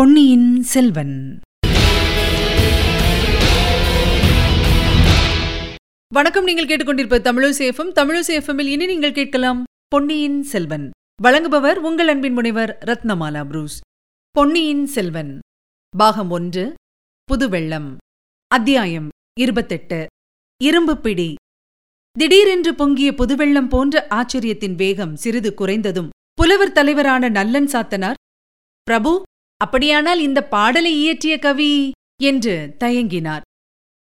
பொன்னியின் செல்வன். வணக்கம் நீங்கள் கேட்டுக்கொண்டிருப்ப தமிழசேஃபம் தமிழசேஃபமில் இனி நீங்கள் கேட்கலாம் பொன்னியின் செல்வன். வழங்குபவர் உங்கள் அன்பின் முனைவர் ரத்னமாலா புரூஸ். பொன்னியின் செல்வன். பாகம் ஒன்று புதுவெள்ளம். அத்தியாயம் இருபத்தெட்டு இரும்பு பிடி. திடீரென்று பொங்கிய புதுவெள்ளம் போன்ற ஆச்சரியத்தின் வேகம் சிறிது குறைந்ததும் புலவர் தலைவரான நல்லன் சாத்தனார் பிரபு அப்படியானால் இந்த பாடலை இயற்றிய கவி என்று தயங்கினார்.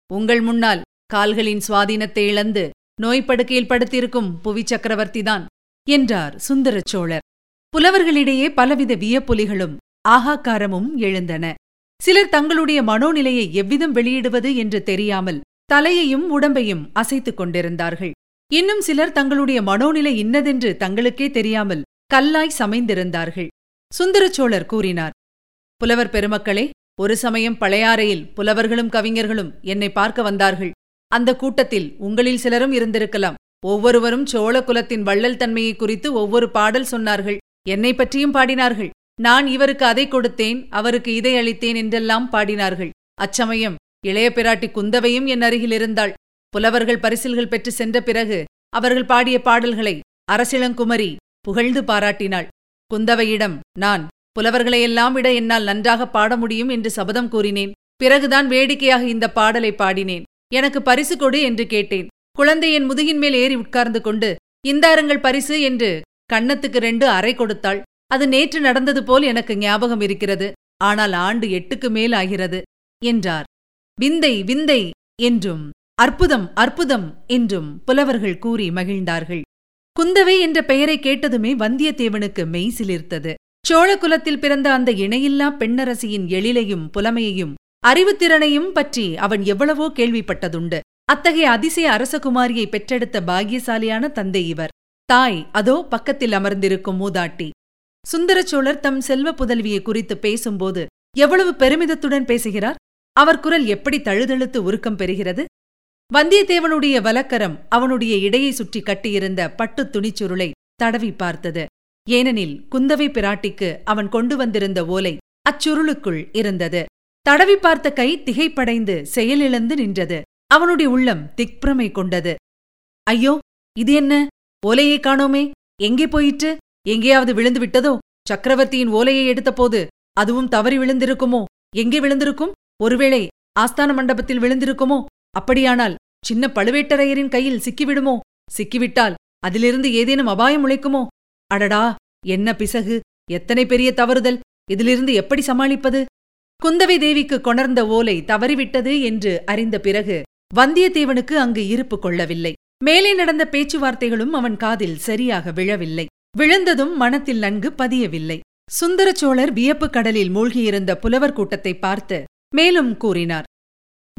உங்கள் முன்னால் கால்களின் சுவாதீனத்தை இழந்து நோய்ப்படுக்கையில் படுத்திருக்கும் புவி சக்கரவர்த்திதான் என்றார் சுந்தரச் சோழர். புலவர்களிடையே பலவித வியப்புலிகளும் ஆகாக்காரமும் எழுந்தன. சிலர் தங்களுடைய மனோநிலையை எவ்விதம் வெளியிடுவது என்று தெரியாமல் தலையையும் உடம்பையும் அசைத்துக் கொண்டிருந்தார்கள். இன்னும் சிலர் தங்களுடைய மனோநிலை இன்னதென்று தங்களுக்கே தெரியாமல் கல்லாய் சமைந்திருந்தார்கள். சுந்தரச்சோழர் கூறினார் புலவர் பெருமக்களே ஒரு சமயம் பழையாறையில் புலவர்களும் கவிஞர்களும் என்னை பார்க்க வந்தார்கள். அந்த கூட்டத்தில் உங்களில் சிலரும் இருந்திருக்கலாம். ஒவ்வொருவரும் சோழ குலத்தின் வள்ளல் தன்மையை குறித்து ஒவ்வொரு பாடல் சொன்னார்கள். என்னை பற்றியும் பாடினார்கள். நான் இவருக்கு அதை கொடுத்தேன் அவருக்கு இதை அளித்தேன் என்றெல்லாம் பாடினார்கள். அச்சமயம் இளைய பிராட்டி குந்தவையும் என் அருகில் இருந்தாள். புலவர்கள் பரிசில்கள் பெற்று சென்ற பிறகு அவர்கள் பாடிய பாடல்களை அரசிளங்குமரி புகழ்ந்து பாராட்டினாள். குந்தவையிடம் நான் புலவர்களையெல்லாம் விட என்னால் நன்றாக பாட முடியும் என்று சபதம் கூறினேன். பிறகுதான் வேடிக்கையாக இந்த பாடலை பாடினேன். எனக்கு பரிசு கொடு என்று கேட்டேன். குழந்தை என் முதுகின் மேல் ஏறி உட்கார்ந்து கொண்டு இந்தாருங்கள் பரிசு என்று கன்னத்துக்கு ரெண்டு அறை கொடுத்தாள். அது நேற்று நடந்தது போல் எனக்கு ஞாபகம் இருக்கிறது. ஆனால் ஆண்டு எட்டுக்கு மேல் ஆகிறது என்றார். விந்தை விந்தை என்றும் அற்புதம் அற்புதம் என்றும் புலவர்கள் கூறி மகிழ்ந்தார்கள். குந்தவை என்ற பெயரை கேட்டதுமே வந்தியத்தேவனுக்கு மெய் சிலிர்த்தது. சோழ குலத்தில் பிறந்த அந்த இணையில்லா பெண்ணரசியின் எழிலையும் புலமையையும் அறிவுத்திறனையும் பற்றி அவன் எவ்வளவோ கேள்விப்பட்டதுண்டு. அத்தகைய அதிசய அரசகுமாரியை பெற்றெடுத்த பாகியசாலியான தந்தை இவர். தாய் அதோ பக்கத்தில் அமர்ந்திருக்கும் மூதாட்டி. சுந்தரச்சோழர் தம் செல்வ புதல்வியை குறித்து பேசும்போது எவ்வளவு பெருமிதத்துடன் பேசுகிறார்? அவர் குரல் எப்படி தழுதழுத்து உருக்கம் பெறுகிறது? வந்தியத்தேவனுடைய வலக்கரம் அவனுடைய இடையை சுற்றி கட்டியிருந்த பட்டுத் துணிச்சுருளை தடவி பார்த்தது. ஏனெனில் குந்தவை பிராட்டிக்கு அவன் கொண்டு வந்திருந்த ஓலை அச்சுருளுக்குள் இருந்தது. தடவி பார்த்த கை திகைப்படைந்து செயலிழந்து நின்றது. அவனுடைய உள்ளம் திக்பிரமை கொண்டது. ஐயோ இது என்ன? ஓலையை காணோமே. எங்கே போயிற்று? எங்கேயாவது விழுந்து விட்டதோ? சக்கரவர்த்தியின் ஓலையை எடுத்தபோது அதுவும் தவறி விழுந்திருக்குமோ? எங்கே விழுந்திருக்கும்? ஒருவேளை ஆஸ்தான மண்டபத்தில் விழுந்திருக்குமோ? அப்படியானால் சின்ன பழுவேட்டரையரின் கையில் சிக்கிவிடுமோ? சிக்கிவிட்டால் அதிலிருந்து ஏதேனும் அபாயம் உழைக்குமோ? அடடா என்ன பிசகு? எத்தனை பெரிய தவறுதல்? இதிலிருந்து எப்படி சமாளிப்பது? குந்தவை தேவிக்கு கொணர்ந்த ஓலை தவறிவிட்டது என்று அறிந்த பிறகு வந்தியத்தேவனுக்கு அங்கு இருப்பு கொள்ளவில்லை. மேலே நடந்த பேச்சுவார்த்தைகளும் அவன் காதில் சரியாக விழவில்லை. விழுந்ததும் மனத்தில் நன்கு பதியவில்லை. சுந்தரச்சோழர் வியப்பு வியப்புக் கடலில் மூழ்கியிருந்த புலவர் கூட்டத்தை பார்த்து மேலும் கூறினார்.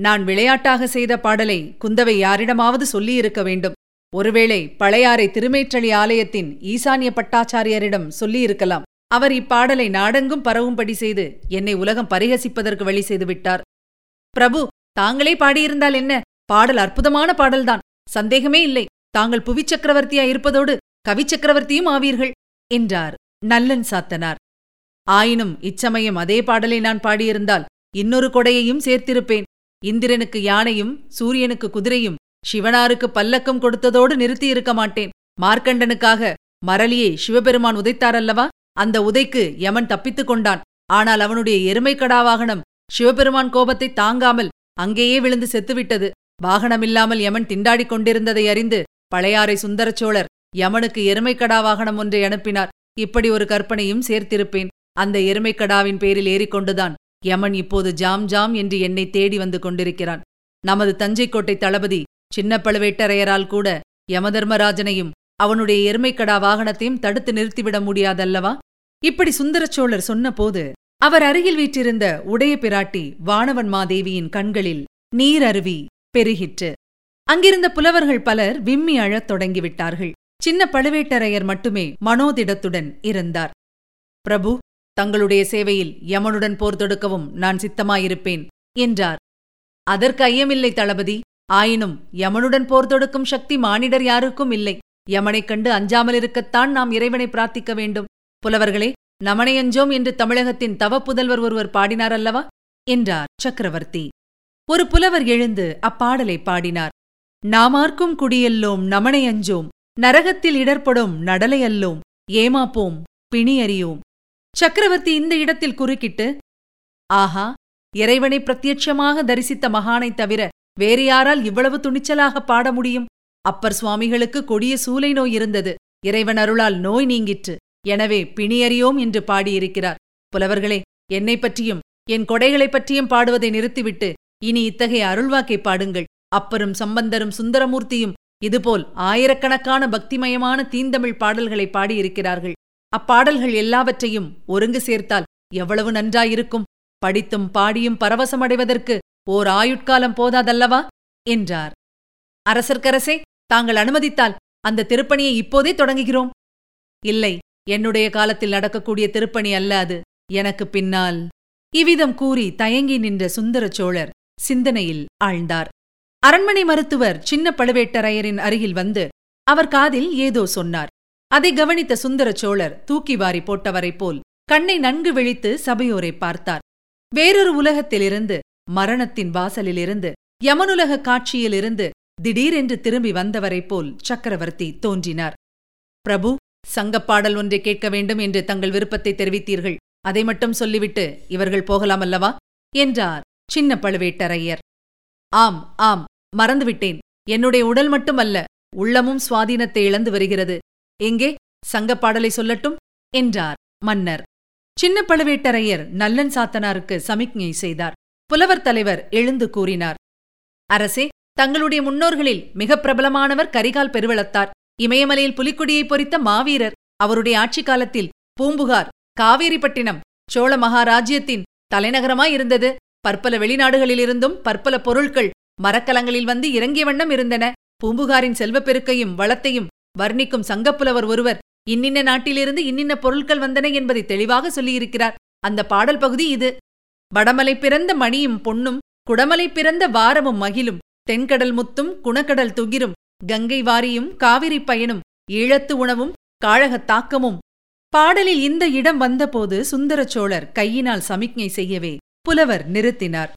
நான் விளையாட்டாக செய்த பாடலை குந்தவை யாரிடமாவது சொல்லியிருக்க வேண்டும். ஒருவேளை பழையாறை திருமேற்றளி ஆலயத்தின் ஈசானிய பட்டாச்சாரியரிடம் சொல்லியிருக்கலாம். அவர் இப்பாடலை நாடெங்கும் பரவும்படி செய்து என்னை உலகம் பரிகசிப்பதற்கு வழி செய்து விட்டார் பிரபு தாங்களே பாடியிருந்தால் என்ன? பாடல் அற்புதமான பாடல்தான். சந்தேகமே இல்லை. தாங்கள் புவிச்சக்கரவர்த்தியா இருப்பதோடு கவிச்சக்கரவர்த்தியும் ஆவீர்கள் என்றார் நல்லன் சாத்தனார். ஆயினும் இச்சமயம் அதே பாடலை நான் பாடியிருந்தால் இன்னொரு கொடையையும் சேர்த்திருப்பேன். இந்திரனுக்கு யானையும் சூரியனுக்கு குதிரையும் சிவனாருக்கு பல்லக்கம் கொடுத்ததோடு நிறுத்தியிருக்க மாட்டேன். மார்க்கண்டனுக்காக மரலியை சிவபெருமான் உதைத்தாரல்லவா? அந்த உதைக்கு யமன் தப்பித்துக் கொண்டான். ஆனால் அவனுடைய எருமைக்கடா வாகனம் சிவபெருமான் கோபத்தை தாங்காமல் அங்கேயே விழுந்து செத்துவிட்டது. வாகனமில்லாமல் யமன் திண்டாடிக் கொண்டிருந்ததை அறிந்து பழையாறை சுந்தரச்சோழர் யமனுக்கு எருமைக்கடா வாகனம் ஒன்றை அனுப்பினார். இப்படி ஒரு கற்பனையும் சேர்த்திருப்பேன். அந்த எருமைக்கடாவின் பேரில் ஏறிக்கொண்டுதான் யமன் இப்போது ஜாம் ஜாம் என்று என்னை தேடி வந்து கொண்டிருக்கிறான். நமது தஞ்சைக்கோட்டை தளபதி சின்ன பழுவேட்டரையரால் கூட யமதர்மராஜனையும் அவனுடைய எருமைக்கடா வாகனத்தையும் தடுத்து நிறுத்திவிட முடியாதல்லவா? இப்படி சுந்தரச்சோழர் சொன்னபோது அவர் அருகில் வீற்றிருந்த உடைய பிராட்டி வானவன் மாதேவியின் கண்களில் நீர் அருவி பெருகிற்று. அங்கிருந்த புலவர்கள் பலர் விம்மி அழத் தொடங்கிவிட்டார்கள். சின்ன பழுவேட்டரையர் மட்டுமே மனோதிடத்துடன் இருந்தார். பிரபு தங்களுடைய சேவையில் யமனுடன் போர் தொடுக்கவும் நான் சித்தமாயிருப்பேன் என்றார். அதற்கு ஐயமில்லை தளபதி. ஆயினும் யமனுடன் போர் தொடுக்கும் சக்தி மானிடர் யாருக்கும் இல்லை. யமனைக் கண்டு அஞ்சாமலிருக்கத்தான் நாம் இறைவனை பிரார்த்திக்க வேண்டும். புலவர்களே நமனையஞ்சோம் என்று தமிழகத்தின் தவப்புதல்வர் ஒருவர் பாடினார் அல்லவா? என்றார் சக்கரவர்த்தி. ஒரு புலவர் எழுந்து அப்பாடலை பாடினார். நாமார்க்கும் குடியல்லோம் நமனையஞ்சோம் நரகத்தில் இடர்படும் நடலையல்லோம் ஏமாப்போம் பிணியறியோம் சக்கரவர்த்தி இந்த இடத்தில் குறுக்கிட்டு ஆஹா இறைவனை பிரத்யட்சமாக தரிசித்த மகானைத் தவிர வேறு யாரால் இவ்வளவு துணிச்சலாக பாட முடியும்? அப்பர் சுவாமிகளுக்கு கொடிய சூலை நோய் இருந்தது. இறைவன் அருளால் நோய் நீங்கிற்று. எனவே பிணியறியோம் என்று பாடியிருக்கிறார். புலவர்களே என்னை பற்றியும் என் கொடைகளைப் பற்றியும் பாடுவதை நிறுத்திவிட்டு இனி இத்தகைய அருள்வாக்கை பாடுங்கள். அப்பரும் சம்பந்தரும் சுந்தரமூர்த்தியும் இதுபோல் ஆயிரக்கணக்கான பக்திமயமான தீந்தமிழ் பாடல்களை பாடியிருக்கிறார்கள். அப்பாடல்கள் எல்லாவற்றையும் ஒருங்கு சேர்த்தால் எவ்வளவு நன்றாயிருக்கும்? படித்தும் பாடியும் பரவசமடைவதற்கு ஓர் ஆயுட்காலம் போதாதல்லவா? என்றார். அரசர்க்கரசே தாங்கள் அனுமதித்தால் அந்த திருப்பணியை இப்போதே தொடங்குகிறோம். இல்லை என்னுடைய காலத்தில் நடக்கக்கூடிய திருப்பணி அல்ல அது. எனக்கு பின்னால் இவ்விதம் கூறி தயங்கி நின்ற சுந்தர சோழர் சிந்தனையில் ஆழ்ந்தார். அரண்மனை மருத்துவர் சின்ன பழுவேட்டரையரின் அருகில் வந்து அவர் காதில் ஏதோ சொன்னார். அதை கவனித்த சுந்தர சோழர் தூக்கி வாரி போட்டவரைப் போல் கண்ணை நன்கு விழித்து சபையோரை பார்த்தார். வேறொரு உலகத்திலிருந்து மரணத்தின் வாசலிலிருந்து யமனுலக காட்சியிலிருந்து திடீரென்று திரும்பி வந்தவரைப் போல் சக்கரவர்த்தி தோன்றினார். பிரபு சங்கப்பாடல் ஒன்றை கேட்க வேண்டும் என்று தங்கள் விருப்பத்தை தெரிவித்தீர்கள். அதை மட்டும் சொல்லிவிட்டு இவர்கள் போகலாம் அல்லவா? என்றார் சின்ன பழுவேட்டரையர். ஆம் ஆம் மறந்துவிட்டேன். என்னுடைய உடல் மட்டுமல்ல உள்ளமும் சுவாதீனத்தை இழந்து வருகிறது. எங்கே? சங்கப்பாடலை சொல்லட்டும்? என்றார் மன்னர். சின்ன பழுவேட்டரையர் நல்லன் சாத்தனாருக்கு சமிக்ஞை செய்தார். புலவர் தலைவர் எழுந்து கூறினார். அரசே தங்களுடைய முன்னோர்களில் மிகப் பிரபலமானவர் கரிகால் பெருவளத்தார். இமயமலையில் புலிக்குடியை பொறித்த மாவீரர் அவருடைய ஆட்சி காலத்தில் பூம்புகார் காவேரிப்பட்டினம் சோழ மகாராஜ்யத்தின் தலைநகரமாயிருந்தது பற்பல வெளிநாடுகளிலிருந்தும் பற்பல பொருட்கள் மரக்கலங்களில் வந்து இறங்கிய வண்ணம் இருந்தன. பூம்புகாரின் செல்வப்பெருக்கையும் வளத்தையும் வர்ணிக்கும் சங்கப்புலவர் ஒருவர் இன்னின்ன நாட்டிலிருந்து இன்னின்ன பொருட்கள் வந்தன என்பதை தெளிவாக சொல்லியிருக்கிறார். அந்த பாடல் பகுதி இது. வடமலை பிறந்த மணியும் பொன்னும் குடமலை பிறந்த வாரமும் மகிழும். தென்கடல் முத்தும் குணக்கடல் துகிரும். கங்கை வாரியும் காவிரி பயனும். ஈழத்து உணவும் காழகத் தாக்கமும். பாடலில் இந்த இடம் வந்தபோது சுந்தரச்சோழர் கையினால் சமிக்ஞை செய்யவே புலவர் நிறுத்தினார்.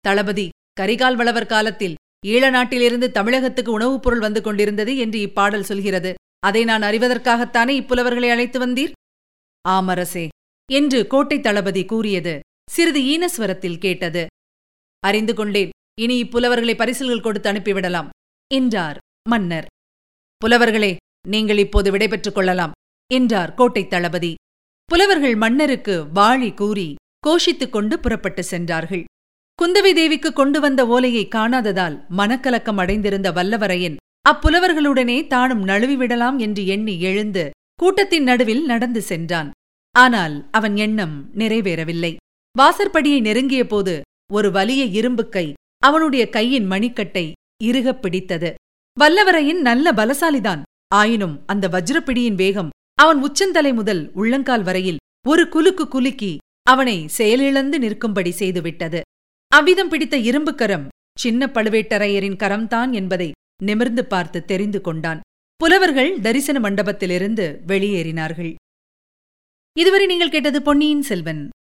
தளபதி கரிகால் வளவர் காலத்தில் ஈழ நாட்டிலிருந்து தமிழகத்துக்கு உணவுப் பொருள் வந்து கொண்டிருந்தது என்று இப்பாடல் சொல்கிறது. அதை நான் அறிவதற்காகத்தானே இப்புலவர்களை அழைத்து வந்தீர்? ஆமரசே என்று கோட்டை தளபதி கூறியது. சிறிது ஈனஸ்வரத்தில் கேட்டது. அறிந்து கொண்டேன். இனி இப்புலவர்களை பரிசில்கள் கொடுத்து அனுப்பிவிடலாம் என்றார் மன்னர். புலவர்களே நீங்கள் இப்போது விடைபெற்றுக் கொள்ளலாம் என்றார் கோட்டைத் தளபதி. புலவர்கள் மன்னருக்கு வாழி கூறி கோஷித்துக் கொண்டு புறப்பட்டு சென்றார்கள். குந்தவி தேவிக்கு கொண்டு வந்த ஓலையை காணாததால் மனக்கலக்கம் அடைந்திருந்த வல்லவரையன் அப்புலவர்களுடனே தானும் நழுவிவிடலாம் என்று எண்ணி எழுந்து கூட்டத்தின் நடுவில் நடந்து சென்றான். ஆனால் அவன் எண்ணம் நிறைவேறவில்லை. வாசற்படியை நெருங்கிய போது ஒரு வலிய இரும்புக்கை அவனுடைய கையின் மணிக்கட்டை இறுகப் பிடித்தது. வல்லவரையின் நல்ல பலசாலிதான். ஆயினும் அந்த வஜ்ரப்பிடியின் வேகம் அவன் உச்சந்தலை முதல் உள்ளங்கால் வரையில் ஒரு குலுக்கு குலுக்கி அவனை செயலிழந்து நிற்கும்படி செய்துவிட்டது. அவ்விதம் பிடித்த இரும்புக்கரம் சின்ன பழுவேட்டரையரின் கரம்தான் என்பதை நிமிர்ந்து பார்த்து தெரிந்து கொண்டான். புலவர்கள் தரிசன மண்டபத்திலிருந்து வெளியேறினார்கள். இதுவரை நீங்கள் கேட்டது பொன்னியின் செல்வன்.